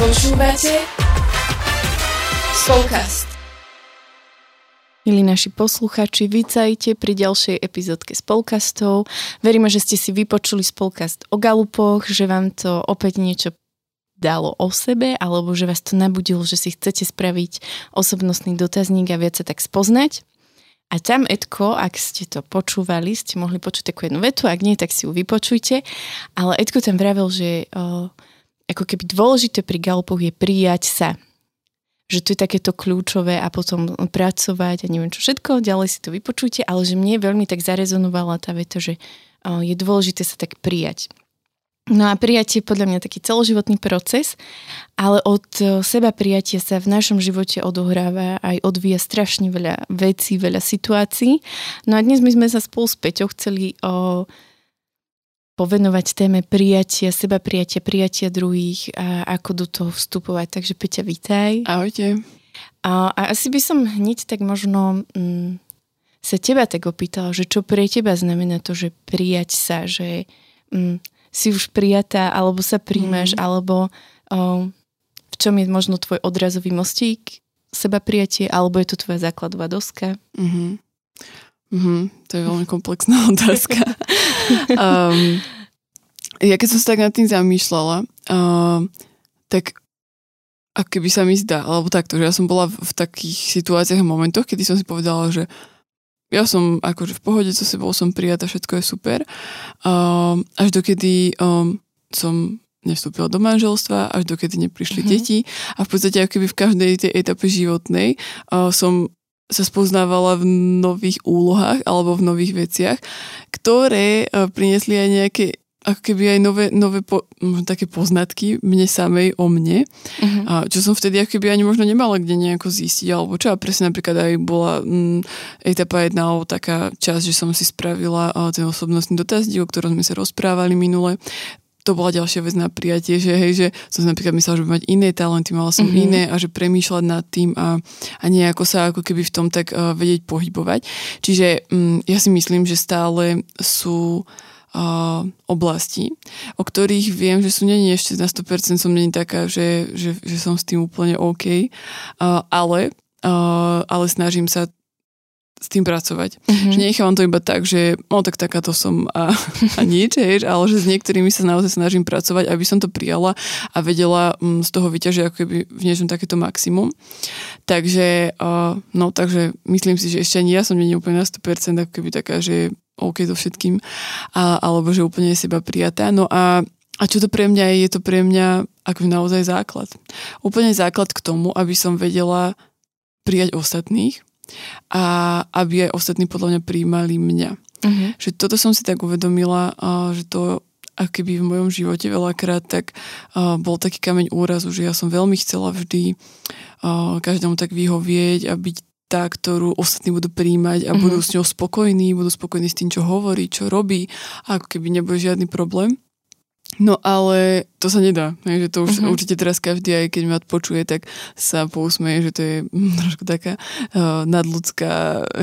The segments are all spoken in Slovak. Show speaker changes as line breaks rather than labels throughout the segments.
Počúvate Spolkast.
Milí naši posluchači, vítajte pri ďalšej epizódke Spolkastov. Veríme, že ste si vypočuli Spolkast o galupoch, že vám to opäť niečo dalo o sebe, alebo že vás to nabudilo, že si chcete spraviť osobnostný dotazník a viac sa tak spoznať. A tam, Edko, ak ste to počúvali, ste mohli počuť takú jednu vetu, ak nie, tak si ju vypočujte. Ale Edko tam vravel, že uh, ako keby dôležité pri Galupoch je prijať sa. Že to je takéto kľúčové a potom pracovať a neviem čo všetko, ďalej si to vypočujte, ale že mne veľmi tak zarezonovala tá veta, že je dôležité sa tak prijať. No a prijatie je podľa mňa taký celoživotný proces, ale od seba prijatia sa v našom živote odohráva aj odvíja strašne veľa vecí, veľa situácií. No a dnes my sme sa spolu s Peťou chceli o, povenovať téme prijatia, seba prijatia, prijatia druhých a ako do toho vstupovať. Takže Peťa, vítaj.
Ahojte.
A, a asi by som hneď tak možno mm, sa teba tak opýtala, že čo pre teba znamená to, že prijať sa, že mm, si už prijatá, alebo sa príjmaš, mm. alebo o, v čom je možno tvoj odrazový mostík, seba prijatie, alebo je to tvoja základová doska?
Mm-hmm. Mm-hmm, to je veľmi komplexná otázka. um, ja keď som sa tak nad tým zamýšľala, uh, tak a keby sa mi zdá, alebo takto, že ja som bola v, v takých situáciách a momentoch, kedy som si povedala, že ja som akože v pohode so sebou, som prijatá, všetko je super. Uh, až dokedy um, som nestúpila do manželstva, až dokedy neprišli mm-hmm. deti a v podstate ako keby v každej tej etape životnej uh, som sa spoznávala v nových úlohách alebo v nových veciach, ktoré uh, priniesli aj nejaké ako keby aj nové, nové po, také poznatky mne samej o mne, uh-huh. a čo som vtedy ako keby ani možno nemala kde nejako zistiť, alebo čo a presne napríklad aj bola m, etapa jedna alebo taká časť, že som si spravila a, ten osobnostný dotazník, o ktorom sme sa rozprávali minule, to bola ďalšia vec na prijatie, že hej, že som napríklad myslela, že budem mať iné talenty, mala som mm-hmm. iné a že premýšľať nad tým a, a nejako sa ako keby v tom tak uh, vedieť pohybovať. Čiže um, ja si myslím, že stále sú uh, oblasti, o ktorých viem, že sú není ešte na 100% som není taká, že, že, že som s tým úplne OK, uh, ale, uh, ale snažím sa s tým pracovať. Mm-hmm. Že nechávam to iba tak, že no tak takáto som a, a nič, hej, ale že s niektorými sa naozaj snažím pracovať, aby som to prijala a vedela um, z toho vyťažiť ako keby v niečom takéto maximum. Takže, uh, no takže myslím si, že ešte ani ja som nie úplne na 100% ako keby taká, že OK so všetkým, a, alebo že úplne seba prijatá. No a a čo to pre mňa je? Je to pre mňa ako naozaj základ. Úplne základ k tomu, aby som vedela prijať ostatných a aby aj ostatní podľa mňa príjmali mňa. Uh-huh. Že toto som si tak uvedomila, že to a keby v mojom živote veľakrát tak uh, bol taký kameň úrazu, že ja som veľmi chcela vždy uh, každému tak vyhovieť a byť tá, ktorú ostatní budú príjmať a uh-huh. budú s ňou spokojní, budú spokojní s tým, čo hovorí, čo robí a ako keby nebude žiadny problém. No ale to sa nedá, ne? že to už uh-huh. určite teraz každý, aj keď ma počuje, tak sa pousmeje, že to je hm, trošku taká uh, nadľudská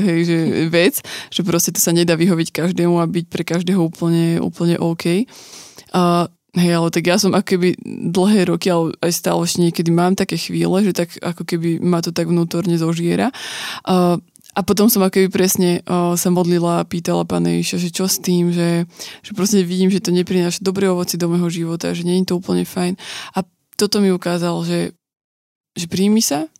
hej, že vec, že proste to sa nedá vyhoviť každému a byť pre každého úplne, úplne OK. Uh, Hej, ale tak ja som ako keby dlhé roky, ale aj stále ešte niekedy mám také chvíle, že tak ako keby ma to tak vnútorne zožiera. Uh, a potom som akoby presne o, sa modlila a pýtala Pána Ježiša, že čo s tým, že, že proste vidím, že to neprináša dobré ovoci do môjho života, že nie je to úplne fajn. A toto mi ukázalo, že, že príjmi sa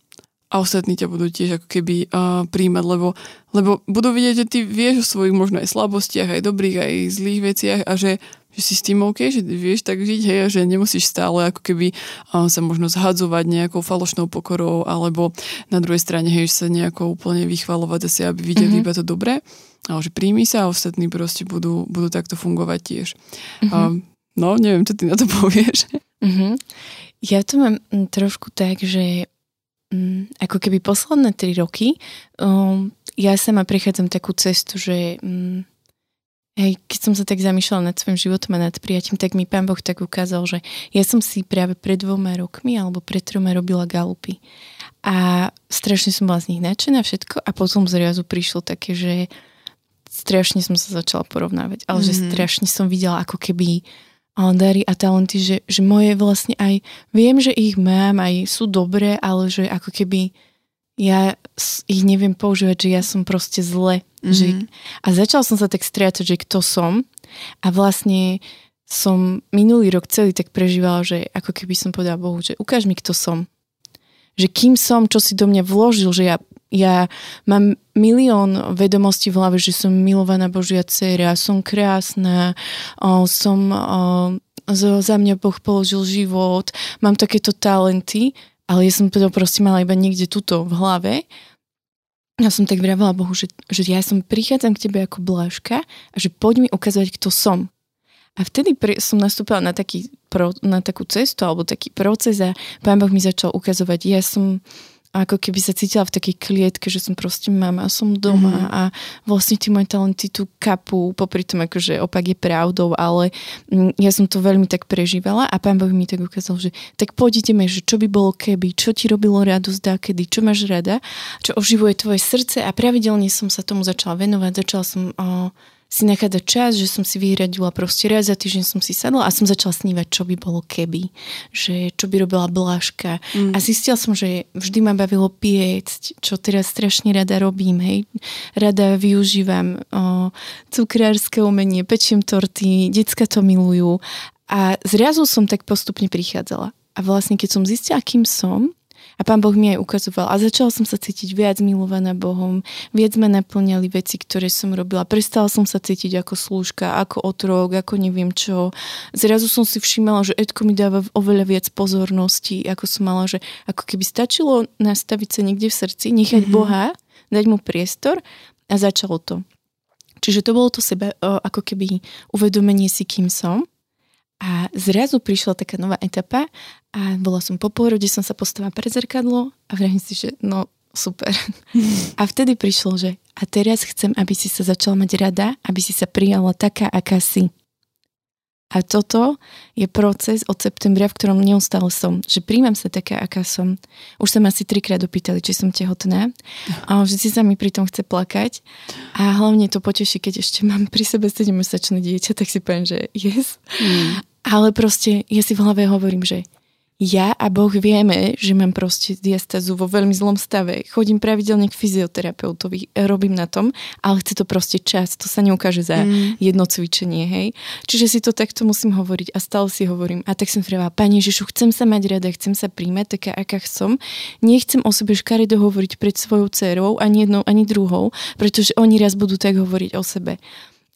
a ostatní ťa budú tiež ako keby uh, príjmať, lebo, lebo budú vidieť, že ty vieš o svojich možno aj slabostiach, aj dobrých, aj zlých veciach a že že si s tým OK, že vieš tak žiť, hej, že nemusíš stále ako keby um, sa možno zhadzovať nejakou falošnou pokorou, alebo na druhej strane, hej, sa nejako úplne vychvalovať asi, aby videli mm-hmm. iba to dobré, ale že príjmi sa a ostatní proste budú, budú takto fungovať tiež. Mm-hmm. Um, no, neviem, čo ty na to povieš.
Mm-hmm. Ja to mám mm, trošku tak, že um, ako keby posledné tri roky um, ja sama prechádzam takú cestu, že um, Hej, keď som sa tak zamýšľala nad svojim životom a nad prijatím, tak mi pán Boh tak ukázal, že ja som si práve pred dvoma rokmi alebo pred troma robila galupy. A strašne som bola z nich nadšená všetko a potom zrazu prišlo také, že strašne som sa začala porovnávať, ale mm-hmm. že mhm. strašne som videla ako keby dary a talenty, že, že moje vlastne aj, viem, že ich mám, aj sú dobré, ale že ako keby ja ich neviem používať, že ja som proste zle. Mm-hmm. Že, a začal som sa tak strácať, že kto som a vlastne som minulý rok celý tak prežívala, že ako keby som povedala Bohu, že ukáž mi, kto som. Že kým som, čo si do mňa vložil, že ja, ja mám milión vedomostí v hlave, že som milovaná Božia dcera, som krásna, o, som o, za mňa Boh položil život, mám takéto talenty, ale ja som to proste mala iba niekde tuto v hlave ja som tak vravela Bohu, že, že ja som prichádzam k tebe ako bláška a že poď mi ukazovať, kto som. A vtedy pri, som nastúpila na, taký, pro, na takú cestu alebo taký proces a Pán Boh mi začal ukazovať. Ja som ako keby sa cítila v takej klietke, že som proste mama, som doma mm-hmm. a vlastne tí moje talenty tu kapú, popri tom akože opak je pravdou, ale mm, ja som to veľmi tak prežívala a pán Boh mi tak ukázal, že tak poďme, že čo by bolo keby, čo ti robilo radosť kedy, čo máš rada, čo oživuje tvoje srdce a pravidelne som sa tomu začala venovať, začala som o, si nachádzať čas, že som si vyhradila proste raz za týždeň som si sadla a som začala snívať, čo by bolo keby, že čo by robila Bláška. Mm. A zistila som, že vždy ma bavilo piecť, čo teraz strašne rada robím, hej. Rada využívam o, cukrárske umenie, pečiem torty, decka to milujú. A zrazu som tak postupne prichádzala. A vlastne, keď som zistila, kým som, a pán Boh mi aj ukazoval. A začala som sa cítiť viac milovaná Bohom, viac ma naplňali veci, ktoré som robila. Prestala som sa cítiť ako slúžka, ako otrok, ako neviem čo. Zrazu som si všimala, že Edko mi dáva oveľa viac pozornosti, ako som mala, že ako keby stačilo nastaviť sa niekde v srdci, nechať mm-hmm. Boha, dať mu priestor a začalo to. Čiže to bolo to sebe, ako keby uvedomenie si, kým som. A zrazu prišla taká nová etapa a bola som po pôrode, som sa postavila pred zrkadlo a vrajím si, že no super. A vtedy prišlo, že a teraz chcem, aby si sa začala mať rada, aby si sa prijala taká, aká si. A toto je proces od septembra, v ktorom neustále som. Že príjmam sa taká, aká som. Už sa ma asi trikrát opýtali, či som tehotná. A vždy sa mi pri tom chce plakať. A hlavne to poteší, keď ešte mám pri sebe 7-mesačné dieťa, tak si poviem, že yes. Mm. Ale proste ja si v hlave hovorím, že ja a Boh vieme, že mám proste diastazu vo veľmi zlom stave. Chodím pravidelne k fyzioterapeutovi, robím na tom, ale chce to proste čas, to sa neukáže za mm. jedno cvičenie, hej. Čiže si to takto musím hovoriť a stále si hovorím. A tak som vravela, Pani Ježišu, chcem sa mať rada, chcem sa príjmať taká, aká som. Nechcem o sebe škaredo hovoriť pred svojou dcerou, ani jednou, ani druhou, pretože oni raz budú tak hovoriť o sebe.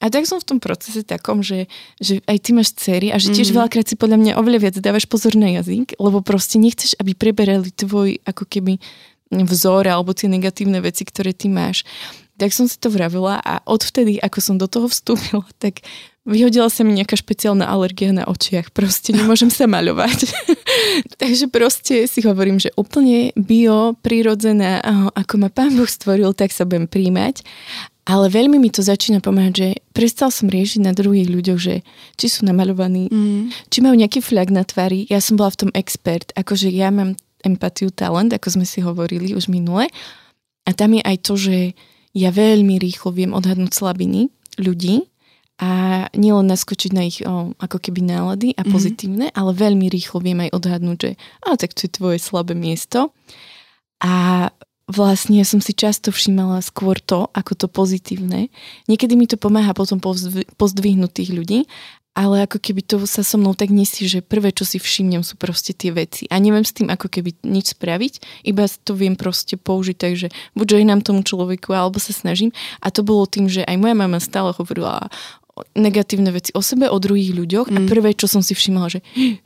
A tak som v tom procese takom, že, že aj ty máš cery a že tiež mm. veľakrát si podľa mňa oveľa viac dávaš pozor na jazyk, lebo proste nechceš, aby preberali tvoj ako keby vzor alebo tie negatívne veci, ktoré ty máš. Tak som si to vravila a odvtedy, ako som do toho vstúpila, tak vyhodila sa mi nejaká špeciálna alergia na očiach. Proste nemôžem sa maľovať. Takže proste si hovorím, že úplne bio, prirodzená, ako ma pán Boh stvoril, tak sa budem príjmať. Ale veľmi mi to začína pomáhať, že prestal som riešiť na druhých ľuďoch, že či sú namaľovaní, mm. či majú nejaký fľak na tvári. Ja som bola v tom expert, akože ja mám empatiu, talent, ako sme si hovorili už minule. A tam je aj to, že ja veľmi rýchlo viem odhadnúť slabiny ľudí a nielen naskočiť na ich o, ako keby nálady a mhm. pozitívne, mm. ale veľmi rýchlo viem aj odhadnúť, že a tak to je tvoje slabé miesto. A vlastne som si často všímala skôr to, ako to pozitívne. Niekedy mi to pomáha potom pozdvihnúť tých ľudí, ale ako keby to sa so mnou tak nesie, že prvé, čo si všimnem, sú proste tie veci. A neviem s tým ako keby nič spraviť, iba to viem proste použiť tak, že buď nám tomu človeku, alebo sa snažím. A to bolo tým, že aj moja mama stále hovorila negatívne veci o sebe, o druhých ľuďoch. Mm. a prvé, čo som si všimla, že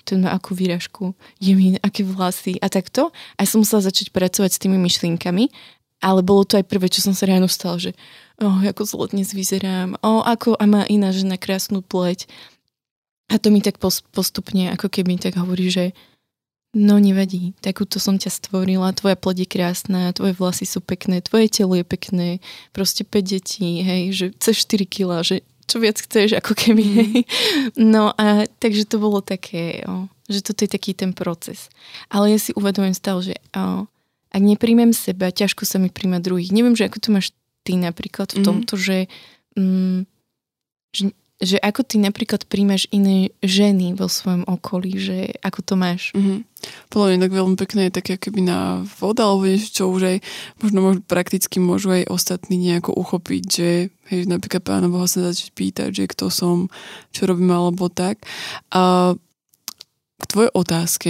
ten má akú výražku, je mi aké vlasy. A takto. A som musela začať pracovať s tými myšlienkami, ale bolo to aj prvé, čo som sa ráno stala, že oh, ako zlo dnes vyzerám, oh, ako a má iná žena krásnu pleť. A to mi tak postupne ako keby tak hovorí, že no nevadí, takúto som ťa stvorila, tvoja pleť je krásna, tvoje vlasy sú pekné, tvoje telo je pekné, proste 5 detí, hej, že cez 4 kila, že čo viac chceš, ako keby. Mm. No a takže to bolo také, o, že toto je taký ten proces. Ale ja si uvedomujem stále, že o, ak nepríjmem seba, ťažko sa mi príjma druhých. Neviem, že ako to máš ty napríklad v mm. tomto, že, mm, že že ako ty napríklad príjmaš iné ženy vo svojom okolí, že ako to máš?
Mm-hmm. Podľa mňa tak veľmi pekné je také keby na voda, alebo niečo, čo už aj možno, možno prakticky môžu aj ostatní nejako uchopiť, že hej, napríklad pána Boha sa začať pýtať, že kto som, čo robím alebo tak. A k tvojej otázke,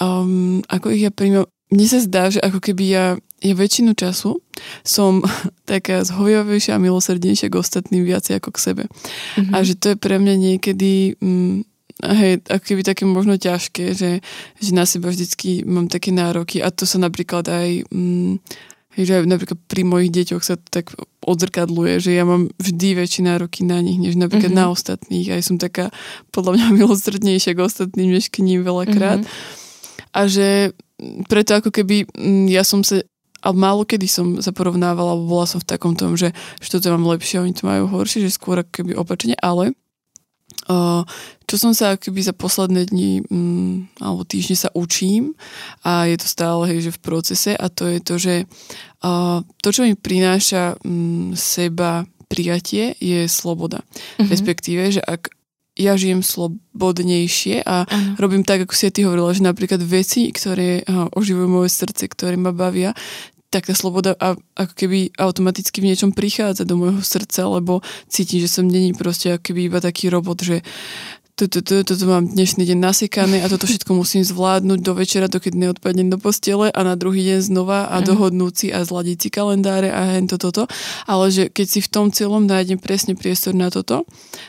um, ako ich ja príjmam, mne sa zdá, že ako keby ja ja väčšinu času som taká zhoviavejšia a milosrdnejšia k ostatným viacej ako k sebe. Mm-hmm. A že to je pre mňa niekedy mm, hej, ako keby také možno ťažké, že, že na seba vždycky mám také nároky a to sa napríklad aj mm, že aj napríklad pri mojich deťoch sa to tak odzrkadluje, že ja mám vždy väčšie nároky na nich, než napríklad mm-hmm. na ostatných. Aj som taká podľa mňa milosrdnejšia k ostatným, než k ním veľakrát. Mm-hmm. A že preto ako keby mm, ja som sa ale málo kedy som sa porovnávala, alebo bola som v takom tom, že, že toto mám lepšie, oni to majú horšie, že skôr ako keby opačne, ale čo som sa keby za posledné dni um, alebo týždne sa učím a je to stále hej, že v procese a to je to, že uh, to, čo mi prináša um, seba prijatie, je sloboda. Mm-hmm. Respektíve, že ak ja žijem slobodnejšie a ano. robím tak, ako si ty hovorila, že napríklad veci, ktoré oživujú moje srdce, ktoré ma bavia, tak tá sloboda a, ako keby automaticky v niečom prichádza do môjho srdca, lebo cítim, že som není proste ako keby iba taký robot, že toto, toto, toto mám dnešný deň nasekané a toto všetko musím zvládnuť do večera, dokedy neodpadnem do postele a na druhý deň znova a dohodnúť si a zladiť si kalendáre a hento toto. Ale že keď si v tom celom nájdem presne priestor na toto,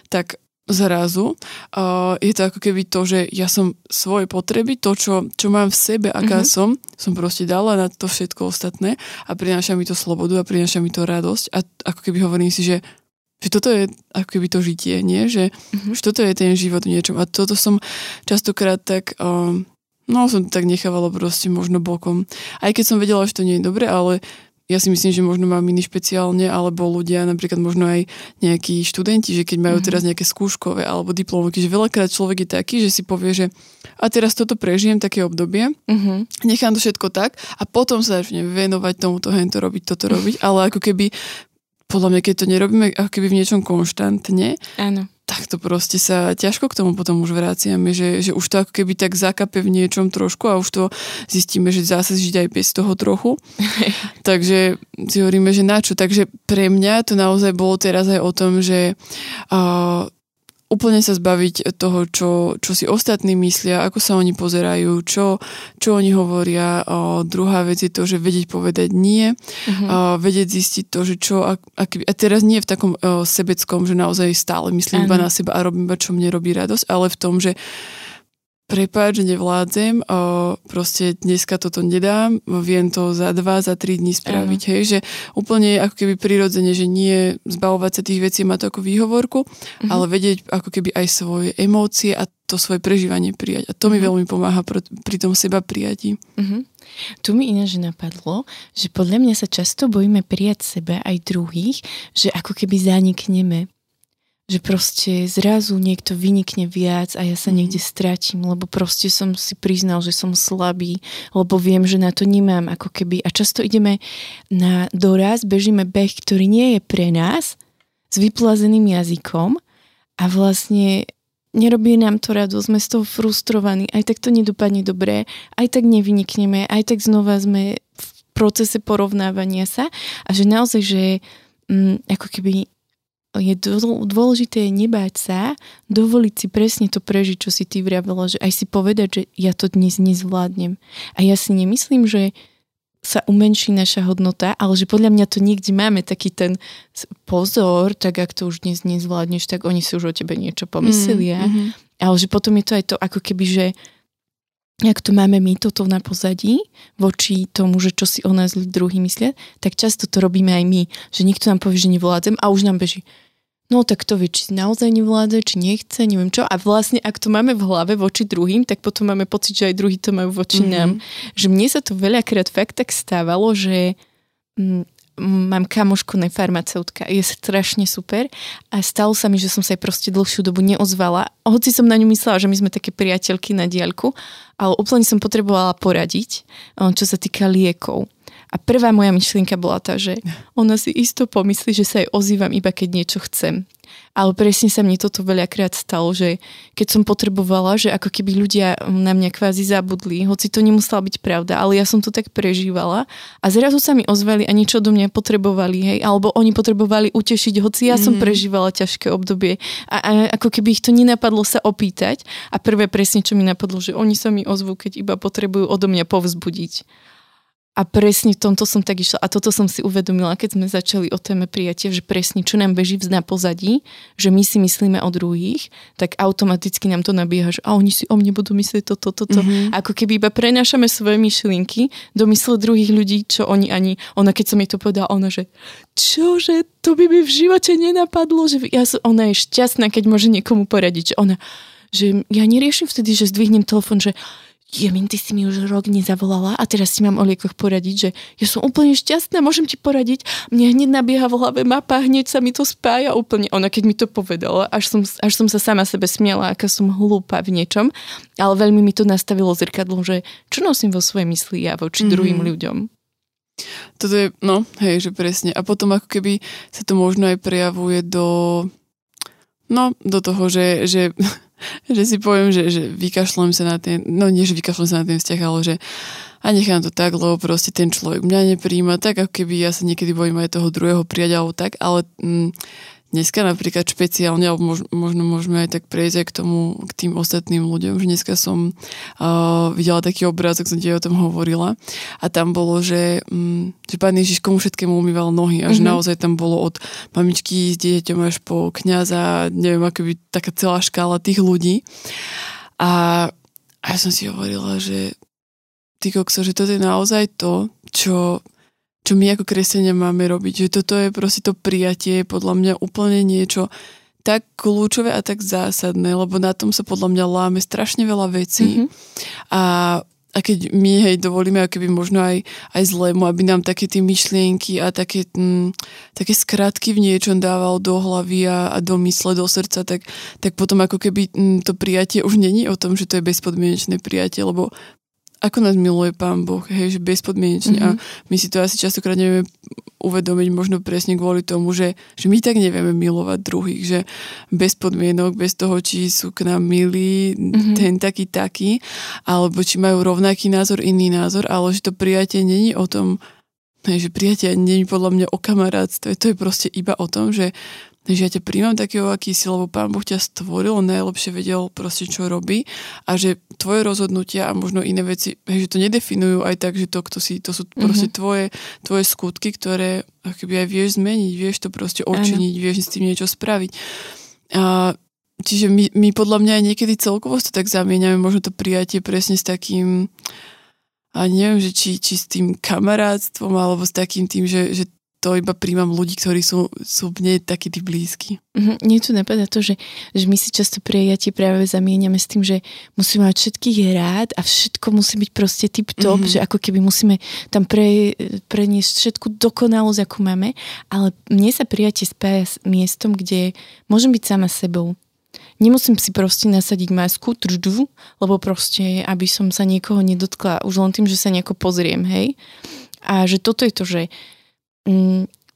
tak zrazu. Uh, je to ako keby to, že ja som svoje potreby, to, čo, čo mám v sebe, aká mm-hmm. som, som proste dala na to všetko ostatné a prináša mi to slobodu a prináša mi to radosť a ako keby hovorím si, že že toto je ako keby to žitie, nie? Že, mm-hmm. že toto je ten život v niečom. A toto som častokrát tak, um, no som tak nechávala proste možno bokom. Aj keď som vedela, že to nie je dobre, ale ja si myslím, že možno mám iný špeciálne, alebo ľudia, napríklad možno aj nejakí študenti, že keď majú mm-hmm. teraz nejaké skúškové alebo diplomovky, že veľakrát človek je taký, že si povie, že a teraz toto prežijem, také obdobie, mm-hmm. nechám to všetko tak a potom sa začne venovať tomuto, hento robiť, toto robiť, ale ako keby podľa mňa, keď to nerobíme ako keby v niečom konštantne,
Áno
tak to proste sa ťažko k tomu potom už vraciame, že, že už to ako keby tak zakape v niečom trošku a už to zistíme, že zase žiť aj bez toho trochu. Takže si hovoríme, že na čo. Takže pre mňa to naozaj bolo teraz aj o tom, že uh, úplne sa zbaviť toho, čo, čo si ostatní myslia, ako sa oni pozerajú, čo, čo oni hovoria. O, druhá vec je to, že vedieť povedať nie, uh-huh. o, vedieť zistiť to, že čo, ak, a teraz nie v takom o, sebeckom, že naozaj stále myslím uh-huh. iba na seba a robím iba, čo mne robí radosť, ale v tom, že prepáč, nevládzem, o, proste dneska toto nedám, viem to za dva, za tri dní spraviť, uh-huh. hej, že úplne ako keby prirodzene, že nie zbavovať sa tých vecí, má to ako výhovorku, uh-huh. ale vedieť ako keby aj svoje emócie a to svoje prežívanie prijať. A to uh-huh. mi veľmi pomáha pri, pri tom seba prijatí.
Uh-huh. Tu mi ináč napadlo, že podľa mňa sa často bojíme prijať seba aj druhých, že ako keby zanikneme že proste zrazu niekto vynikne viac a ja sa mhm. niekde stratím, lebo proste som si priznal, že som slabý, lebo viem, že na to nemám ako keby. A často ideme na doraz, bežíme beh, ktorý nie je pre nás, s vyplazeným jazykom a vlastne nerobí nám to rado, sme z toho frustrovaní, aj tak to nedopadne dobre, aj tak nevynikneme, aj tak znova sme v procese porovnávania sa a že naozaj, že mm, ako keby je dôležité nebáť sa, dovoliť si presne to prežiť, čo si ty vravela, že aj si povedať, že ja to dnes nezvládnem. A ja si nemyslím, že sa umenší naša hodnota, ale že podľa mňa to niekde máme taký ten pozor, tak ak to už dnes nezvládneš, tak oni si už o tebe niečo pomyslia. Mm, mm-hmm. Ale že potom je to aj to ako keby, že ak to máme my toto na pozadí voči tomu, že čo si o nás druhý myslia, tak často to robíme aj my, že niekto nám povie, že nevládzem a už nám beží. No tak to vie, či naozaj nevládze, či nechce, neviem čo. A vlastne, ak to máme v hlave voči druhým, tak potom máme pocit, že aj druhý to majú voči mm-hmm. nám. Že mne sa to veľakrát fakt tak stávalo, že mm, mám kamošku farmaceutka, je strašne super a stalo sa mi, že som sa aj proste dlhšiu dobu neozvala. Hoci som na ňu myslela, že my sme také priateľky na diaľku, ale úplne som potrebovala poradiť, čo sa týka liekov. A prvá moja myšlienka bola tá, že ona si isto pomyslí, že sa jej ozývam iba keď niečo chcem. Ale presne sa mne toto veľakrát stalo, že keď som potrebovala, že ako keby ľudia na mňa kvázi zabudli, hoci to nemusela byť pravda, ale ja som to tak prežívala a zrazu sa mi ozvali a niečo do mňa potrebovali, hej, alebo oni potrebovali utešiť, hoci ja som mm. prežívala ťažké obdobie a, a ako keby ich to nenapadlo sa opýtať a prvé presne, čo mi napadlo, že oni sa mi ozvú, keď iba potrebujú odo mňa povzbudiť. A presne v tomto som tak išla. A toto som si uvedomila, keď sme začali o téme prijatia, že presne čo nám beží na pozadí, že my si myslíme o druhých, tak automaticky nám to nabieha, že a oni si o mne budú myslieť toto, toto. Mm-hmm. Ako keby iba prenášame svoje myšlienky do mysle druhých ľudí, čo oni ani... Ona, keď som jej to povedala, ona, že čo, že to by mi v živote nenapadlo, že ja, ona je šťastná, keď môže niekomu poradiť, že ona že ja neriešim vtedy, že zdvihnem telefon, že Jemin, ty si mi už rok nezavolala a teraz si mám o liekoch poradiť, že ja som úplne šťastná, môžem ti poradiť. Mne hneď nabieha v hlave mapa, hneď sa mi to spája úplne. Ona keď mi to povedala, až som, až som sa sama sebe smiela, aká som hlúpa v niečom, ale veľmi mi to nastavilo zrkadlo, že čo nosím vo svojej mysli ja voči mm-hmm. druhým ľuďom.
Toto je, no, hej, že presne. A potom ako keby sa to možno aj prejavuje do, no, do toho, že, že že si poviem, že, že vykašľujem sa na ten, no nie, že vykašľujem sa na ten vzťah, ale že a nechám to tak, lebo proste ten človek mňa nepríjma, tak ako keby ja sa niekedy bojím aj toho druhého prijať alebo tak, ale mm, dneska napríklad špeciálne, alebo mož, možno môžeme aj tak prejsť aj k tomu, k tým ostatným ľuďom, že dneska som uh, videla taký obrázok, som ti o tom hovorila a tam bolo, že, um, že pán Ježiš komu všetkému umýval nohy a že mm-hmm. naozaj tam bolo od mamičky s dieťaťom až po kniaza, neviem, ako by taká celá škála tých ľudí. A, a ja som si hovorila, že ty kokso, že toto je naozaj to, čo čo my ako kresťania máme robiť. Že toto je proste to prijatie, podľa mňa úplne niečo tak kľúčové a tak zásadné, lebo na tom sa podľa mňa láme strašne veľa vecí. Mm-hmm. A, a keď my hej dovolíme, keby možno aj, aj zlému, aby nám také tie myšlienky a také, m, mm, také skratky v niečom dával do hlavy a, a do mysle, do srdca, tak, tak potom ako keby m, mm, to prijatie už není o tom, že to je bezpodmienečné prijatie, lebo ako nás miluje Pán Boh, hej, že bezpodmienečne mm-hmm. a mhm. my si to asi častokrát nevieme uvedomiť možno presne kvôli tomu, že, že my tak nevieme milovať druhých, že bez podmienok, bez toho, či sú k nám milí, mm-hmm. ten taký taký, alebo či majú rovnaký názor, iný názor, ale že to prijatie není o tom, hej, že prijatie není podľa mňa o kamarátstve, to je proste iba o tom, že že ja ťa príjmam takého, aký si, lebo Pán Boh ťa stvoril, on najlepšie vedel proste, čo robí a že tvoje rozhodnutia a možno iné veci, že to nedefinujú aj tak, že to, kto si, to sú proste mm-hmm. tvoje, tvoje skutky, ktoré akoby aj vieš zmeniť, vieš to proste odčiniť, ano. vieš s tým niečo spraviť. A čiže my, my podľa mňa aj niekedy celkovo to tak zamieňame, možno to prijatie presne s takým a neviem, že či, či s tým kamarátstvom alebo s takým tým, že, že to iba príjmam ľudí, ktorí sú, sú mne takí tí blízki.
Mm-hmm. Nie tu napadá to, že, že my si často prijatie práve zamieňame s tým, že musíme mať všetkých rád a všetko musí byť proste tip-top, mm-hmm. že ako keby musíme tam pre, preniesť všetku dokonalosť, ako máme, ale mne sa prijatie spája s miestom, kde môžem byť sama sebou. Nemusím si proste nasadiť masku, trždu, lebo proste, aby som sa niekoho nedotkla už len tým, že sa nejako pozriem, hej. A že toto je to, že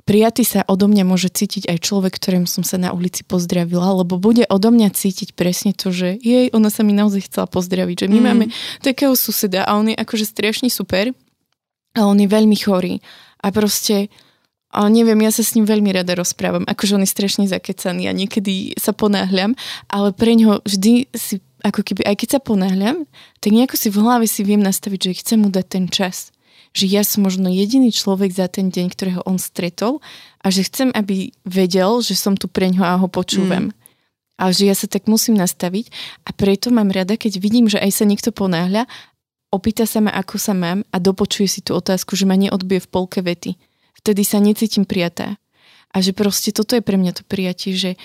prijatý sa odo mňa môže cítiť aj človek, ktorým som sa na ulici pozdravila, lebo bude odo mňa cítiť presne to, že jej, ona sa mi naozaj chcela pozdraviť, že my mm. máme takého suseda a on je akože strašne super, ale on je veľmi chorý a proste ale neviem, ja sa s ním veľmi rada rozprávam, akože on je strašne zakecaný a niekedy sa ponáhľam, ale pre ňo vždy si, ako keby, aj keď sa ponáhľam, tak nejako si v hlave si viem nastaviť, že chcem mu dať ten čas že ja som možno jediný človek za ten deň, ktorého on stretol a že chcem, aby vedel, že som tu pre ňo a ho počúvam. Mm. A že ja sa tak musím nastaviť a preto mám rada, keď vidím, že aj sa niekto ponáhľa, opýta sa ma, ako sa mám a dopočuje si tú otázku, že ma neodbije v polke vety. Vtedy sa necítim prijatá. A že proste toto je pre mňa to prijatie, že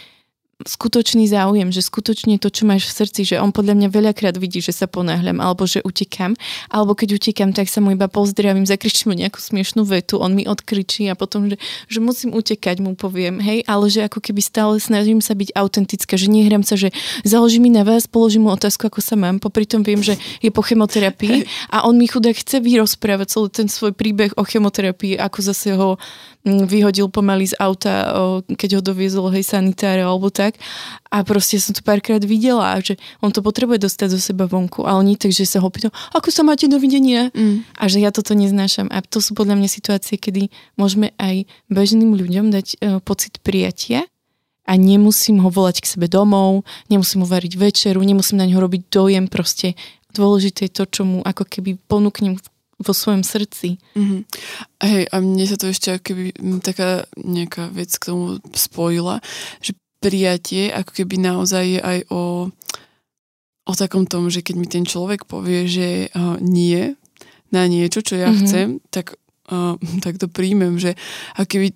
skutočný záujem, že skutočne to, čo máš v srdci, že on podľa mňa veľakrát vidí, že sa ponáhľam, alebo že utekam, alebo keď utekam, tak sa mu iba pozdravím, zakričím mu nejakú smiešnú vetu, on mi odkričí a potom, že, že musím utekať, mu poviem, hej, ale že ako keby stále snažím sa byť autentická, že nehrám sa, že založí mi na vás, položím mu otázku, ako sa mám, popri tom viem, že je po chemoterapii a on mi chudák chce vyrozprávať celý ten svoj príbeh o chemoterapii, ako zase ho mm, vyhodil pomaly z auta, keď ho doviezol hej sanitáre alebo tak. A proste som to párkrát videla, že on to potrebuje dostať zo seba vonku. A oni takže sa ho pýtajú, ako sa máte dovidenia? Mm. A že ja toto neznášam. A to sú podľa mňa situácie, kedy môžeme aj bežným ľuďom dať uh, pocit prijatia a nemusím ho volať k sebe domov, nemusím mu variť večeru, nemusím na ňo robiť dojem, proste dôležité je to, čo mu ako keby ponúknem vo svojom srdci.
Mm-hmm. Hej, a mne sa to ešte keby taká nejaká vec k tomu spojila, že prijatie ako keby naozaj je aj o, o takom tom, že keď mi ten človek povie, že uh, nie na niečo, čo ja mm-hmm. chcem, tak, uh, tak to príjmem, že ako keby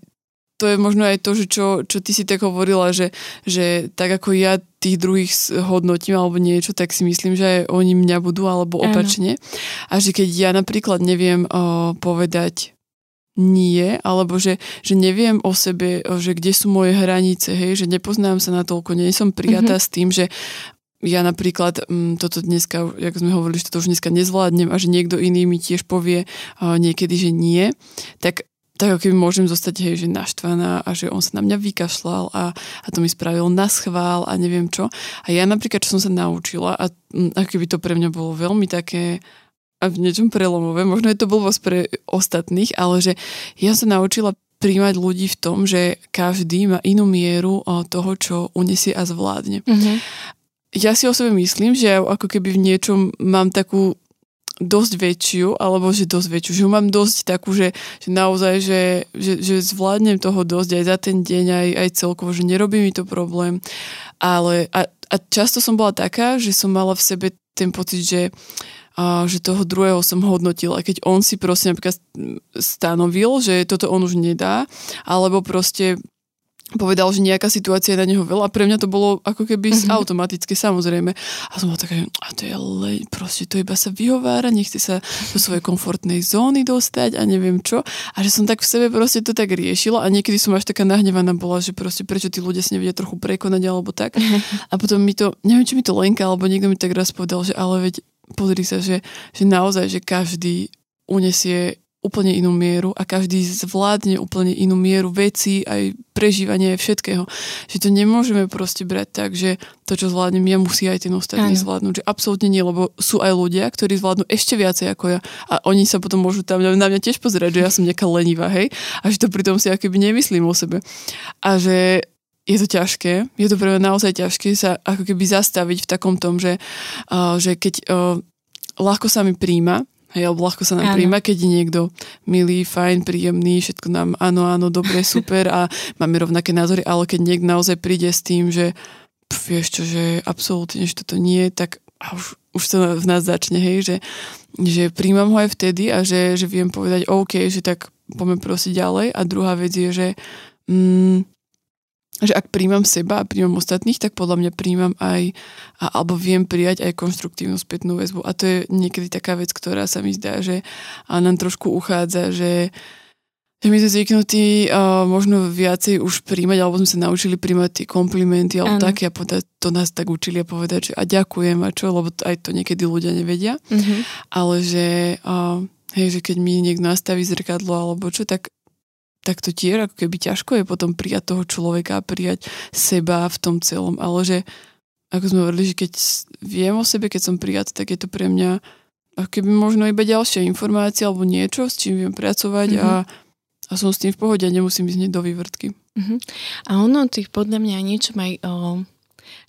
to je možno aj to, že čo, čo ty si tak hovorila, že, že tak ako ja tých druhých hodnotím alebo niečo, tak si myslím, že aj oni mňa budú alebo opačne. A že keď ja napríklad neviem o, povedať nie, alebo že, že neviem o sebe, že kde sú moje hranice, hej, že nepoznám sa na toľko, nie som prijatá mm-hmm. s tým, že ja napríklad m, mm, toto dneska, ako sme hovorili, že toto už dneska nezvládnem a že niekto iný mi tiež povie uh, niekedy, že nie, tak tak ako keby môžem zostať hej, že naštvaná a že on sa na mňa vykašľal a, a to mi spravil na schvál a neviem čo. A ja napríklad, čo som sa naučila a ako keby to pre mňa bolo veľmi také a v niečom prelomové, možno je to blbosť pre ostatných, ale že ja sa naučila príjmať ľudí v tom, že každý má inú mieru toho, čo unesie a zvládne. Mm-hmm. Ja si o sebe myslím, že ako keby v niečom mám takú dosť väčšiu, alebo že dosť väčšiu, že mám dosť takú, že, že naozaj, že, že, že zvládnem toho dosť aj za ten deň, aj, aj celkovo, že nerobí mi to problém. Ale a, a často som bola taká, že som mala v sebe ten pocit, že a že toho druhého som hodnotila. Keď on si proste napríklad stanovil, že toto on už nedá, alebo proste povedal, že nejaká situácia je na neho veľa. Pre mňa to bolo ako keby mm-hmm. automaticky, samozrejme. A som bola taká, a to je le, proste to iba sa vyhovára, nechce sa do svojej komfortnej zóny dostať a neviem čo. A že som tak v sebe proste to tak riešila a niekedy som až taká nahnevaná bola, že proste prečo tí ľudia si nevedia trochu prekonať alebo tak. Mm-hmm. A potom mi to, neviem, či mi to Lenka alebo niekto mi tak raz povedal, že ale veď pozri sa, že, že naozaj, že každý unesie úplne inú mieru a každý zvládne úplne inú mieru veci, aj prežívanie všetkého. Že to nemôžeme proste brať tak, že to, čo zvládnem ja, musí aj ten ostatný ano. zvládnuť. Že absolútne nie, lebo sú aj ľudia, ktorí zvládnu ešte viacej ako ja a oni sa potom môžu tam na mňa tiež pozerať, že ja som nejaká lenivá, hej, a že to pritom si akoby nemyslím o sebe. A že je to ťažké, je to pre mňa naozaj ťažké sa ako keby zastaviť v takom tom, že, uh, že keď uh, ľahko sa mi príjma, Hej, alebo ľahko sa nám príjma, keď je niekto milý, fajn, príjemný, všetko nám áno, áno, dobre, super a máme rovnaké názory, ale keď niekto naozaj príde s tým, že pf, vieš čo, že absolútne, že toto nie, tak a už, už to v nás začne, hej, že, že príjmam ho aj vtedy a že, že viem povedať OK, že tak poďme prosiť ďalej. A druhá vec je, že mm, že ak príjmam seba a príjmam ostatných, tak podľa mňa príjmam aj, a, alebo viem prijať aj konštruktívnu spätnú väzbu. A to je niekedy taká vec, ktorá sa mi zdá, že a nám trošku uchádza, že, že my sme zvyknutí uh, možno viacej už príjmať, alebo sme sa naučili príjmať tie komplimenty, alebo ano. také a povedať, to nás tak učili a povedať, že a ďakujem a čo, lebo aj to niekedy ľudia nevedia. Mm-hmm. Ale že, uh, hej, že keď mi niekto nastaví zrkadlo alebo čo, tak tak to tiež ako keby ťažko je potom prijať toho človeka a prijať seba v tom celom, ale že ako sme hovorili, že keď viem o sebe, keď som prijat, tak je to pre mňa ako keby možno iba ďalšia informácia alebo niečo, s čím viem pracovať mm-hmm. a, a som s tým v pohode a nemusím ísť do vývrtky.
Mm-hmm. A ono tých podľa mňa niečo aj o,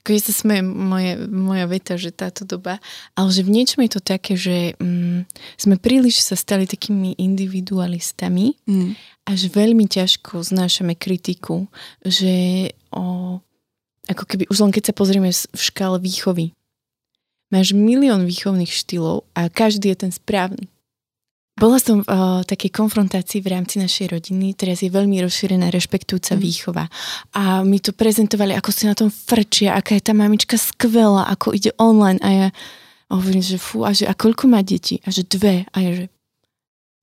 keď sa smeje moje, moja veta, že táto doba, ale že v niečom je to také, že mm, sme príliš sa stali takými individualistami mm. a že veľmi ťažko znášame kritiku, že o, ako keby už len keď sa pozrieme v škále výchovy, máš milión výchovných štýlov a každý je ten správny. Bola som v uh, takej konfrontácii v rámci našej rodiny, teraz je veľmi rozšírená rešpektujúca mm. výchova. A my to prezentovali, ako si na tom frčia, aká je tá mamička skvelá, ako ide online. A ja hovorím, že fú, a že a koľko má deti? A že dve. A ja že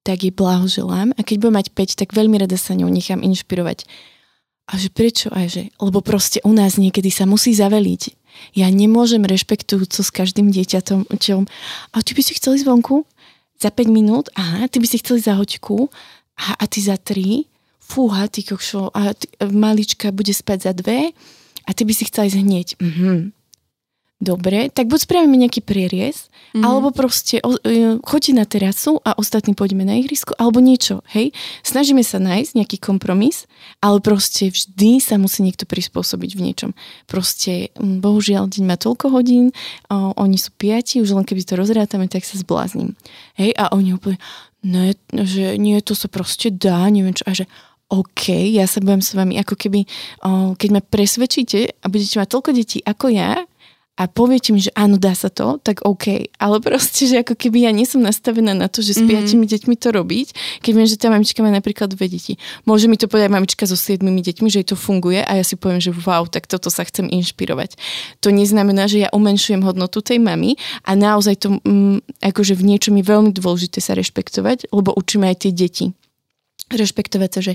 tak jej blahoželám. A keď budem mať 5, tak veľmi rada sa ňou nechám inšpirovať. A že prečo? A že, lebo proste u nás niekedy sa musí zaveliť. Ja nemôžem rešpektujúco s každým dieťatom, čo, a ty by si chceli zvonku? Za 5 minút, aha, ty by si chceli za hoďku, aha, a ty za 3, fúha, ty kokšo, a ty, malička bude spať za 2 a ty by si chcela ísť hneď. Mhm dobre, tak buď spravíme nejaký prierez, mm-hmm. alebo proste o, e, choďte na terasu a ostatní pôjdeme na ihrisko, alebo niečo, hej. Snažíme sa nájsť nejaký kompromis, ale proste vždy sa musí niekto prispôsobiť v niečom. Proste, bohužiaľ, deň má toľko hodín, o, oni sú piati, už len keby to rozrátame, tak sa zblázním. Hej, a oni úplne, ne, že nie, to sa proste dá, neviem čo, a že OK, ja sa budem s vami, ako keby, o, keď ma presvedčíte a budete mať toľko detí ako ja, a poviete mi, že áno, dá sa to, tak OK. Ale proste, že ako keby ja nie som nastavená na to, že s mm-hmm. deťmi to robiť, keď viem, že tá mamička má napríklad dve deti. Môže mi to povedať mamička so siedmimi deťmi, že to funguje a ja si poviem, že wow, tak toto sa chcem inšpirovať. To neznamená, že ja umenšujem hodnotu tej mamy a naozaj to, mm, akože v niečom je veľmi dôležité sa rešpektovať, lebo učíme aj tie deti rešpektovať sa, že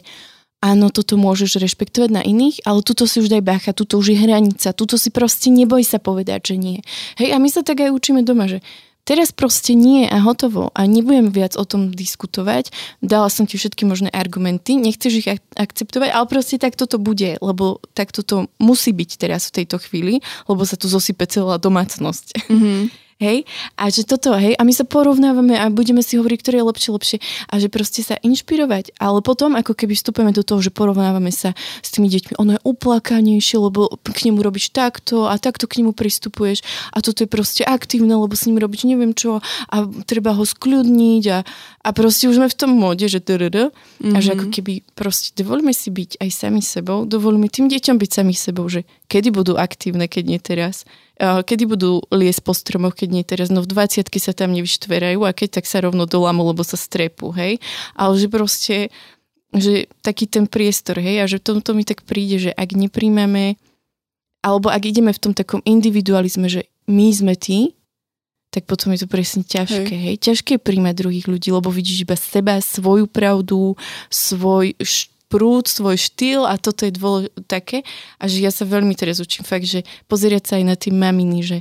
áno, toto môžeš rešpektovať na iných, ale tuto si už daj bacha, tuto už je hranica, tuto si proste neboj sa povedať, že nie. Hej, a my sa tak aj učíme doma, že teraz proste nie a hotovo a nebudem viac o tom diskutovať, dala som ti všetky možné argumenty, nechceš ich akceptovať, ale proste tak toto bude, lebo tak toto musí byť teraz v tejto chvíli, lebo sa tu zosype celá domácnosť. Mm-hmm. Hej? A že toto, hej? A my sa porovnávame a budeme si hovoriť, ktoré je lepšie, lepšie. A že proste sa inšpirovať. Ale potom, ako keby vstupujeme do toho, že porovnávame sa s tými deťmi, ono je uplakanejšie, lebo k nemu robíš takto a takto k nemu pristupuješ a toto je proste aktívne, lebo s ním robíš neviem čo a treba ho skľudniť a, a proste už sme v tom móde, že drr, mm-hmm. a že ako mhm. keby proste dovolíme si byť aj sami sebou, dovolíme tým deťom byť sami sebou, že kedy budú aktívne, keď nie teraz kedy budú liesť po stromoch, keď nie teraz, no v 20 sa tam nevyštverajú a keď tak sa rovno dolamú, lebo sa strepu, hej. Ale že proste, že taký ten priestor, hej, a že tomto mi tak príde, že ak nepríjmeme, alebo ak ideme v tom takom individualizme, že my sme tí, tak potom je to presne ťažké, hej. hej. Ťažké príjmať druhých ľudí, lebo vidíš iba seba, svoju pravdu, svoj št- prúd, svoj štýl a toto je dôležité také. A že ja sa veľmi teraz učím fakt, že pozerať sa aj na tie maminy, že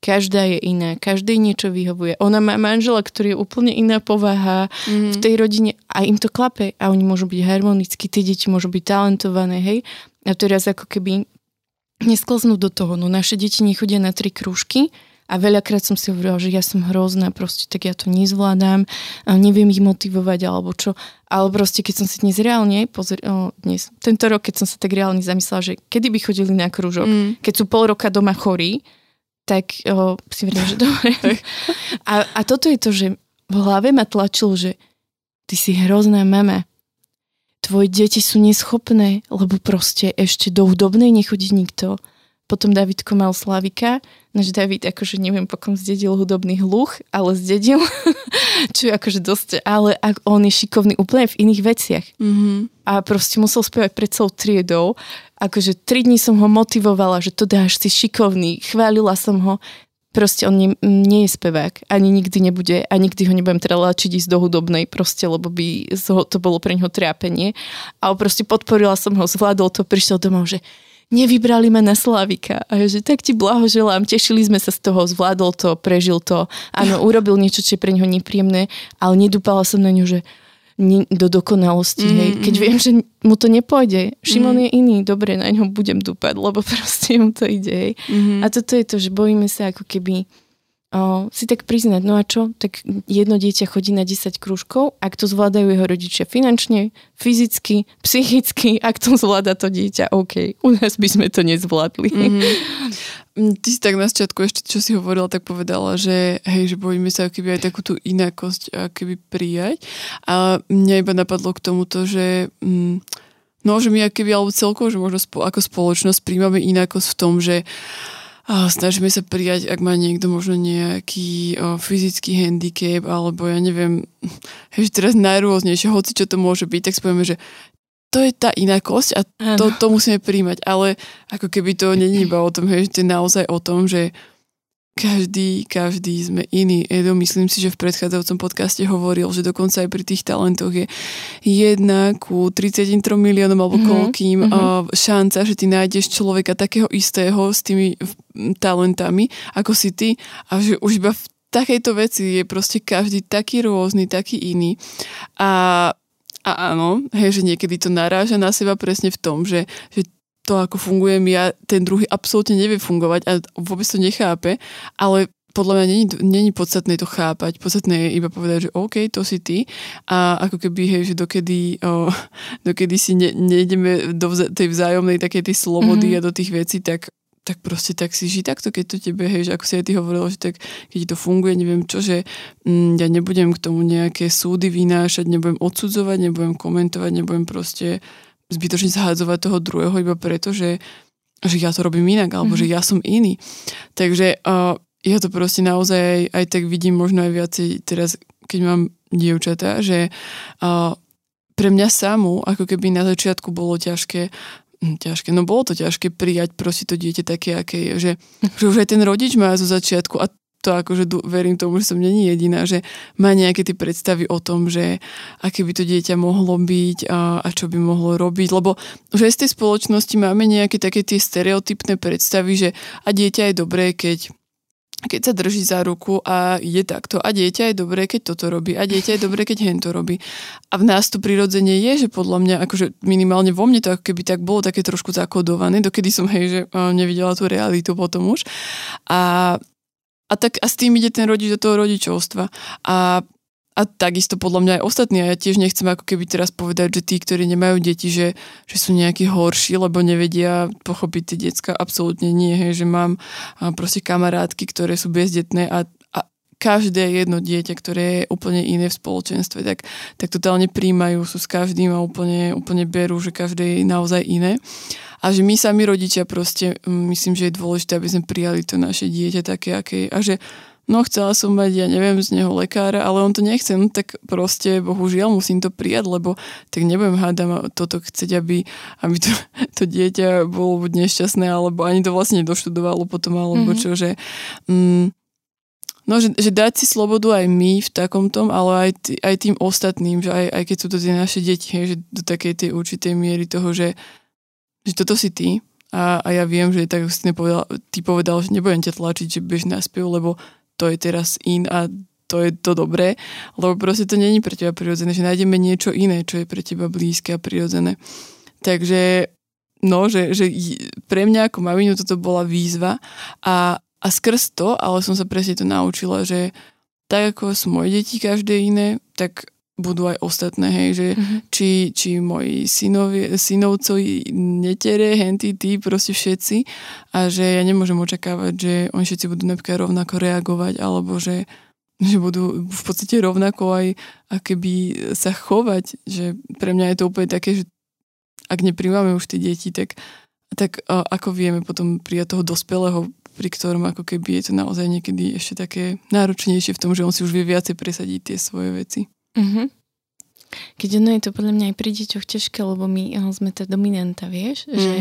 každá je iná, každej niečo vyhovuje. Ona má manžela, ktorý je úplne iná povaha mm-hmm. v tej rodine a im to klape a oni môžu byť harmonickí, tie deti môžu byť talentované, hej. A teraz ako keby nesklznú do toho, no naše deti nechodia na tri krúžky, a veľakrát som si hovorila, že ja som hrozná, proste tak ja to nezvládam, neviem ich motivovať alebo čo. Ale proste keď som si dnes reálne, o, dnes, tento rok, keď som sa tak reálne zamyslela, že kedy by chodili na krúžok, mm. keď sú pol roka doma chorí, tak o, si vriem, že dobre. a, a toto je to, že v hlave ma tlačilo, že ty si hrozná mama. Tvoje deti sú neschopné, lebo proste ešte do hudobnej nechodí nikto potom Davidko mal Slavika, náš David akože neviem, pokom zdedil hudobný hluch, ale zdedil, čo je akože dosť, ale on je šikovný úplne v iných veciach. Mm-hmm. A proste musel spievať pred celou triedou. Akože tri dní som ho motivovala, že to dáš, si šikovný, chválila som ho. Proste on nie, nie je spevák, ani nikdy nebude a nikdy ho nebudem teda láčiť ísť do hudobnej, proste, lebo by to bolo pre neho trápenie. A proste podporila som ho, zvládol to, prišiel domov, že nevybrali ma na Slavika. A že tak ti blahoželám, tešili sme sa z toho, zvládol to, prežil to. Áno, urobil niečo, čo je pre neho nepríjemné, ale nedúpala som na ňu, že do dokonalosti. Mm, hej. Keď mm. viem, že mu to nepôjde. Šimon mm. je iný, dobre, na ňo budem dúpať, lebo proste mu to ide. Hej. Mm. A toto je to, že bojíme sa ako keby o, si tak priznať, no a čo, tak jedno dieťa chodí na 10 krúžkov, ak to zvládajú jeho rodičia finančne, fyzicky, psychicky, ak to zvláda to dieťa, OK, u nás by sme to nezvládli.
Mm-hmm. Ty si tak na začiatku ešte, čo si hovorila, tak povedala, že hej, že bojíme sa keby aj takú tú inakosť keby prijať. A mňa iba napadlo k tomuto, že mm, no, že my keby, alebo celkovo, že možno spo, ako spoločnosť príjmame inakosť v tom, že a snažíme sa prijať, ak má niekto možno nejaký o, fyzický handicap, alebo ja neviem, že teraz najrôznejšie, hoci čo to môže byť, tak spovieme, že to je tá inakosť a to, to musíme príjmať, ale ako keby to není iba o tom, hej, že to je naozaj o tom, že každý, každý sme iný. Edo, myslím si, že v predchádzajúcom podcaste hovoril, že dokonca aj pri tých talentoch je jedna ku 33 miliónom alebo mm-hmm. koľkým mm-hmm. šanca, že ty nájdeš človeka takého istého s tými talentami, ako si ty a že už iba v takejto veci je proste každý taký rôzny, taký iný. A a áno, hej, že niekedy to naráža na seba presne v tom, že, že to, ako fungujem ja, ten druhý absolútne nevie fungovať a vôbec to nechápe, ale podľa mňa není, není podstatné to chápať. Podstatné je iba povedať, že OK, to si ty a ako keby, hej, že dokedy, o, dokedy si ne, nejdeme do vz- tej vzájomnej takej tej slobody mm-hmm. a do tých vecí, tak tak proste tak si ži takto, keď to tebe, hej, že ako si aj ty hovorila, že tak keď to funguje, neviem čo, že mm, ja nebudem k tomu nejaké súdy vynášať, nebudem odsudzovať, nebudem komentovať, nebudem proste zbytočne zhádzovať toho druhého iba preto, že, že ja to robím inak, alebo mm-hmm. že ja som iný. Takže uh, ja to proste naozaj aj, aj tak vidím možno aj viacej teraz, keď mám dievčatá, že uh, pre mňa samú, ako keby na začiatku bolo ťažké hm, ťažké, no bolo to ťažké prijať proste to dieťa také, aké je, že, že už aj ten rodič má zo začiatku a to akože verím tomu, že som není jediná, že má nejaké tie predstavy o tom, že aké by to dieťa mohlo byť a, a čo by mohlo robiť, lebo že z tej spoločnosti máme nejaké také tie stereotypné predstavy, že a dieťa je dobré, keď keď sa drží za ruku a ide takto. A dieťa je dobré, keď toto robí. A dieťa je dobré, keď hen to robí. A v nás to prirodzene je, že podľa mňa, akože minimálne vo mne to ako keby tak bolo také trošku zakodované, dokedy som, hej, že nevidela tú realitu potom už. A a tak a s tým ide ten rodič do toho rodičovstva. A, a takisto podľa mňa aj ostatní. A ja tiež nechcem ako keby teraz povedať, že tí, ktorí nemajú deti, že, že sú nejakí horší, lebo nevedia pochopiť tie decka. Absolútne nie. Hej, že mám proste kamarátky, ktoré sú bezdetné a, každé jedno dieťa, ktoré je úplne iné v spoločenstve, tak, tak totálne príjmajú, sú s každým a úplne, úplne berú, že každé je naozaj iné. A že my sami rodičia proste, mm, myslím, že je dôležité, aby sme prijali to naše dieťa také, aké A že no chcela som mať, ja neviem, z neho lekára, ale on to nechce, no tak proste bohužiaľ musím to prijať, lebo tak nebudem hádam toto chcieť, aby, aby to, to dieťa bolo buď nešťastné, alebo ani to vlastne nedoštudovalo potom, alebo mm-hmm. čo, že mm, no, že, že dať si slobodu aj my v takom tom, ale aj, tý, aj tým ostatným, že aj, aj keď sú to tie naše deti, že do takej tej určitej miery toho, že že toto si ty a, a ja viem, že tak si nepovedal, ty povedal, že nebudem ťa tlačiť, že bež na spev, lebo to je teraz in a to je to dobré, lebo proste to není pre teba prirodzené, že nájdeme niečo iné, čo je pre teba blízke a prirodzené. Takže no, že, že pre mňa ako maminu toto bola výzva a, a skrz to, ale som sa presne to naučila, že tak ako sú moje deti každé iné, tak budú aj ostatné, hej, že mm-hmm. či, či moji synovi, synovcovi, netere, henty, tí, proste všetci a že ja nemôžem očakávať, že oni všetci budú napríklad rovnako reagovať alebo že, že budú v podstate rovnako aj keby sa chovať, že pre mňa je to úplne také, že ak nepríjmame už tie deti, tak, tak ako vieme potom prijať toho dospelého, pri ktorom ako keby je to naozaj niekedy ešte také náročnejšie v tom, že on si už vie viacej presadiť tie svoje veci. Mm-hmm.
Keď ono je to podľa mňa aj pri deťoch ťažké, lebo my sme tá dominanta, vieš, mm. že,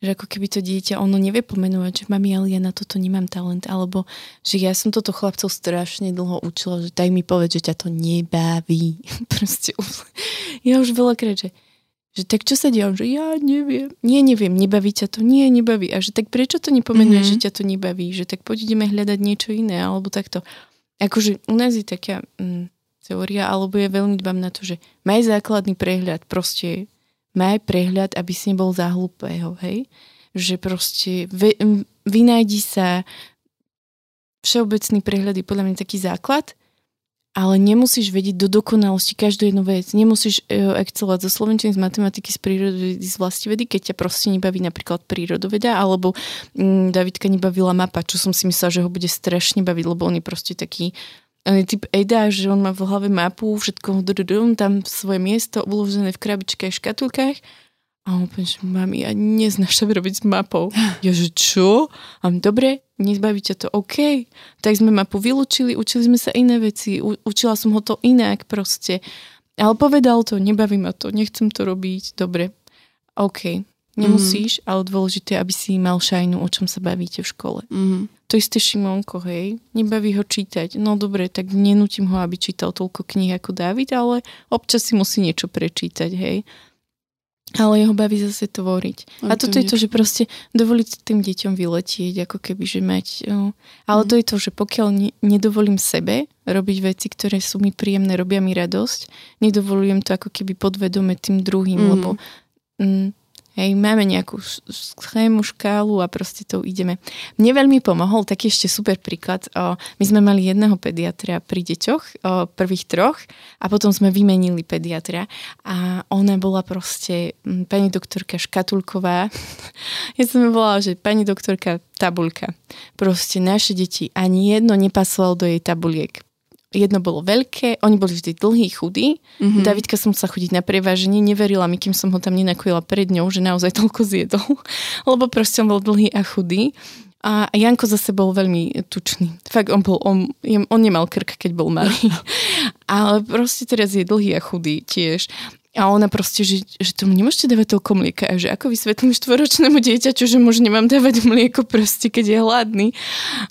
že ako keby to dieťa, ono nevie pomenovať, že mami, ale ja na toto nemám talent, alebo že ja som toto chlapcov strašne dlho učila, že daj mi povedať, že ťa to nebaví. Proste, ja už veľakrát, že že tak čo sa deje? Že ja neviem. Nie, neviem, nebaví ťa to? Nie, nebaví. A že tak prečo to nepomenuješ, mm-hmm. že ťa to nebaví? Že tak poď ideme hľadať niečo iné, alebo takto. Akože u nás je taká, mm, teória, alebo ja veľmi dbám na to, že maj základný prehľad, proste maj prehľad, aby si nebol za hlupého, hej? Že proste vy, vynájdi sa všeobecný prehľad je podľa mňa taký základ, ale nemusíš vedieť do dokonalosti každú jednu vec. Nemusíš uh, excelovať zo slovenčiny, z matematiky, z prírody, z vedy, keď ťa proste nebaví napríklad prírodoveda, alebo um, Davidka nebavila mapa, čo som si myslela, že ho bude strašne baviť, lebo on je proste taký on je typ Eda, že on má v hlave mapu, všetko tam svoje miesto uložené v krabičkách, škatulkách A on úplne, že mami, ja neznášam robiť s mapou. Ja, že čo? A on, dobre, nezbaví ťa to, OK. Tak sme mapu vylúčili, učili sme sa iné veci, u, učila som ho to inak proste. Ale povedal to, nebaví ma to, nechcem to robiť, dobre, OK. Nemusíš, mm-hmm. ale dôležité, aby si mal šajnu, o čom sa bavíte v škole.
Mm-hmm.
To isté Šimonko, hej, nebaví ho čítať. No dobre, tak nenútim ho, aby čítal toľko kníh ako David, ale občas si musí niečo prečítať, hej ale jeho baví zase tvoriť. A, a toto je to, že proste dovoliť tým deťom vyletieť, ako keby, že mať... No. Ale mm. to je to, že pokiaľ ne, nedovolím sebe robiť veci, ktoré sú mi príjemné, robia mi radosť, nedovolujem to ako keby podvedome tým druhým, mm. lebo... Mm, Hej, máme nejakú schému, škálu a proste to ideme. Mne veľmi pomohol taký ešte super príklad. My sme mali jedného pediatra pri deťoch, prvých troch a potom sme vymenili pediatra a ona bola proste pani doktorka Škatulková. ja som ju volala, že pani doktorka tabulka. Proste naše deti ani jedno nepasovalo do jej tabuliek jedno bolo veľké, oni boli vždy dlhí, chudí. Mm-hmm. Davidka som sa chodiť na preváženie, neverila mi, kým som ho tam nenakojila pred ňou, že naozaj toľko zjedol, lebo proste on bol dlhý a chudý. A Janko zase bol veľmi tučný. Fakt, on, bol, on, on nemal krk, keď bol malý. Ale proste teraz je dlhý a chudý tiež. A ona proste, že, že tomu nemôžete dávať toľko mlieka. A že ako vysvetlím štvoročnému dieťaťu, že možno nemám dávať mlieko proste, keď je hladný.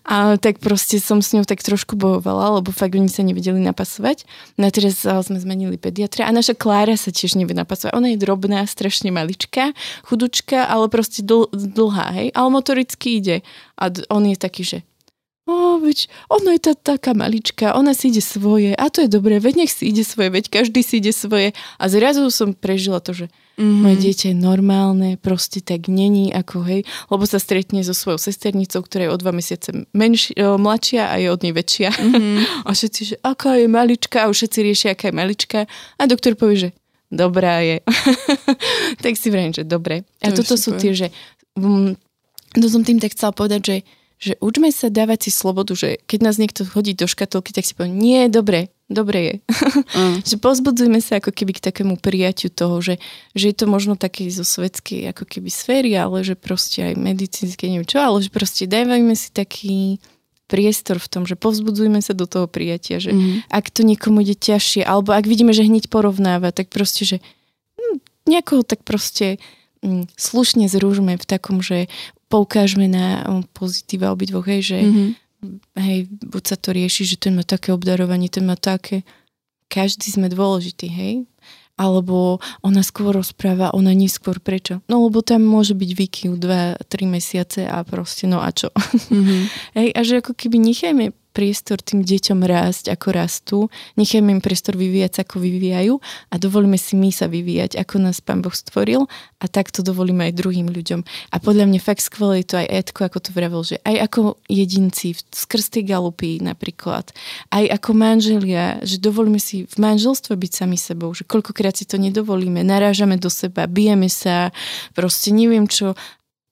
A tak proste som s ňou tak trošku bojovala, lebo fakt oni sa nevedeli napasovať. No a teraz sme zmenili pediatra. A naša Klára sa tiež nevie napasovať. Ona je drobná, strašne maličká, chudučka, ale proste dl- dlhá, hej. Ale motoricky ide. A on je taký, že O, veď ona je tá taká malička, ona si ide svoje a to je dobré, veď nech si ide svoje, veď každý si ide svoje. A zrazu som prežila to, že mm-hmm. moje dieťa je normálne, proste tak není ako hej, lebo sa stretne so svojou sesternicou, ktorá je o dva mesiace menši, o, mladšia a je od nej väčšia. Mm-hmm. A všetci, že aká je malička a už všetci riešia, aká je malička. A doktor povie, že dobrá je. tak si vrajím, že dobre. A to toto sú tie, že um, to som tým tak chcela povedať, že že učme sa dávať si slobodu, že keď nás niekto hodí do škatolky, tak si poviem, nie, dobre, dobre je. Mm. že pozbudzujme sa ako keby k takému prijaťu toho, že, že je to možno také zo svetskej ako keby sféry, ale že proste aj medicínske, neviem čo, ale že proste dávajme si taký priestor v tom, že povzbudzujme sa do toho prijatia, že mm. ak to niekomu ide ťažšie, alebo ak vidíme, že hneď porovnáva, tak proste, že hm, nejakoho tak proste hm, slušne zrúžme v takom, že poukážeme na um, pozitíva obidvoch, hej, že mm-hmm. hej, buď sa to rieši, že ten má také obdarovanie, ten má také. Každý sme dôležitý, hej? Alebo ona skôr rozpráva, ona neskôr prečo? No lebo tam môže byť výkyv 2-3 mesiace a proste no a čo? Mm-hmm. hej, a že ako keby nechajme priestor tým deťom rásť, ako rastú, nechajme im priestor vyvíjať sa, ako vyvíjajú a dovolíme si my sa vyvíjať, ako nás Pán Boh stvoril a takto dovolíme aj druhým ľuďom. A podľa mňa fakt skvelé je to aj Edko, ako to vravel, že aj ako jedinci, skrz tej galupy napríklad, aj ako manželia, že dovolíme si v manželstve byť sami sebou, že koľkokrát si to nedovolíme, narážame do seba, bijeme sa, proste neviem čo,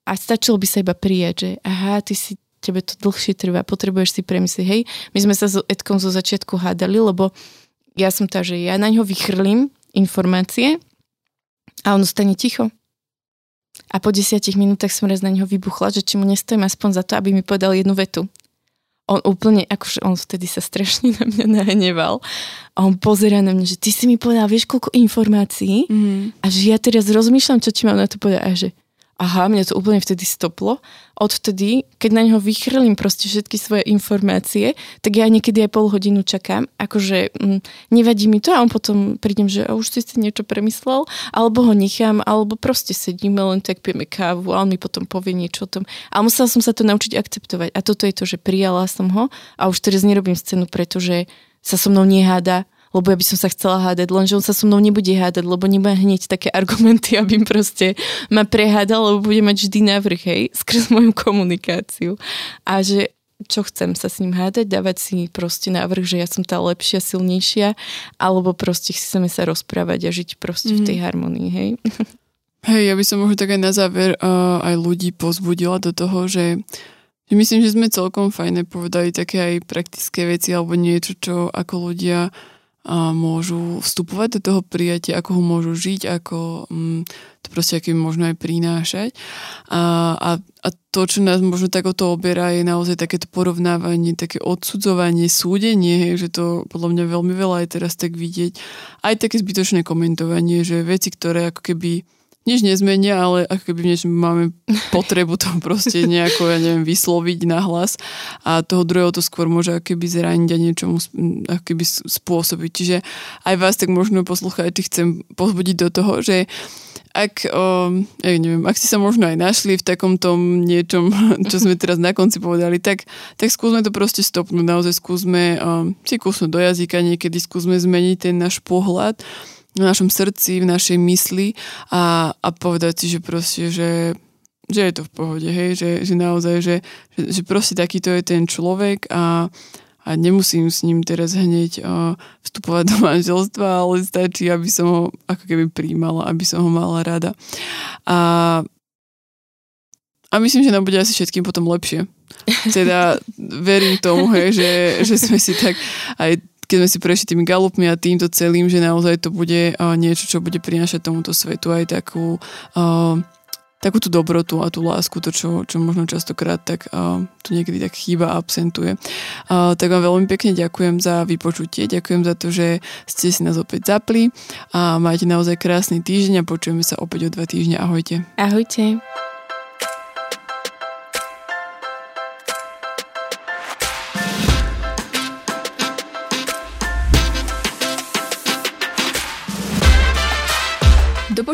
a stačilo by sa iba prijať, že aha, ty si tebe to dlhšie trvá, potrebuješ si premyslieť, hej, my sme sa s Edkom zo začiatku hádali, lebo ja som tá, že ja na ňo vychrlím informácie a on zostane ticho. A po desiatich minútach som raz na neho vybuchla, že či mu nestojím aspoň za to, aby mi povedal jednu vetu. On úplne, akože on vtedy sa strašne na mňa nahneval. A on pozera na mňa, že ty si mi povedal, vieš koľko informácií mm. a že ja teraz rozmýšľam, čo ti mám na to povedať. A že aha, mňa to úplne vtedy stoplo. Odvtedy, keď na neho vychrlím proste všetky svoje informácie, tak ja niekedy aj pol hodinu čakám, akože mm, nevadí mi to a on potom prídem, že už si si niečo premyslel, alebo ho nechám, alebo proste sedíme, len tak pijeme kávu a on mi potom povie niečo o tom. A musela som sa to naučiť akceptovať. A toto je to, že prijala som ho a už teraz nerobím scénu, pretože sa so mnou neháda, lebo ja by som sa chcela hádať, lenže on sa so mnou nebude hádať, lebo nebude hneď také argumenty, aby proste ma prehádal, lebo bude mať vždy návrh, hej, skrz moju komunikáciu. A že čo chcem sa s ním hádať, dávať si proste návrh, že ja som tá lepšia, silnejšia, alebo proste chceme sa rozprávať a žiť proste mm. v tej mhm. harmonii, hej.
Hej, ja by som možno tak aj na záver uh, aj ľudí pozbudila do toho, že že myslím, že sme celkom fajne povedali také aj praktické veci alebo niečo, čo ako ľudia a môžu vstupovať do toho prijatia, ako ho môžu žiť, ako um, to proste akým možno aj prinášať. A, a, a to, čo nás možno tak o oberá, je naozaj takéto porovnávanie, také odsudzovanie, súdenie, hej, že to podľa mňa veľmi veľa aj teraz tak vidieť. Aj také zbytočné komentovanie, že veci, ktoré ako keby nič nezmenia, ale ako keby niečo máme potrebu to proste nejako, ja neviem, vysloviť na hlas a toho druhého to skôr môže ako keby zraniť a niečomu ako keby spôsobiť. Čiže aj vás tak možno poslúchať, chcem pozbudiť do toho, že ak, o, ja neviem, ak ste sa možno aj našli v takom tom niečom, čo sme teraz na konci povedali, tak, tak skúsme to proste stopnúť. Naozaj skúsme o, si kúsnuť do jazyka, niekedy skúsme zmeniť ten náš pohľad v našom srdci, v našej mysli a, a povedať si, že proste, že, že je to v pohode, hej, že, že naozaj, že, že, že proste takýto je ten človek a, a nemusím s ním teraz hneď uh, vstupovať do manželstva, ale stačí, aby som ho ako keby príjmala, aby som ho mala rada. A, a myslím, že nám bude asi všetkým potom lepšie. Teda verím tomu, hej, že, že sme si tak aj keď sme si prešli tými galupmi a týmto celým, že naozaj to bude uh, niečo, čo bude prinášať tomuto svetu aj takú uh, takú tú dobrotu a tú lásku, to, čo, čo možno častokrát tak uh, tu niekedy tak chýba a absentuje. Tak vám veľmi pekne ďakujem za vypočutie, ďakujem za to, že ste si nás opäť zapli a majte naozaj krásny týždeň a počujeme sa opäť o dva týždne. Ahojte.
Ahojte.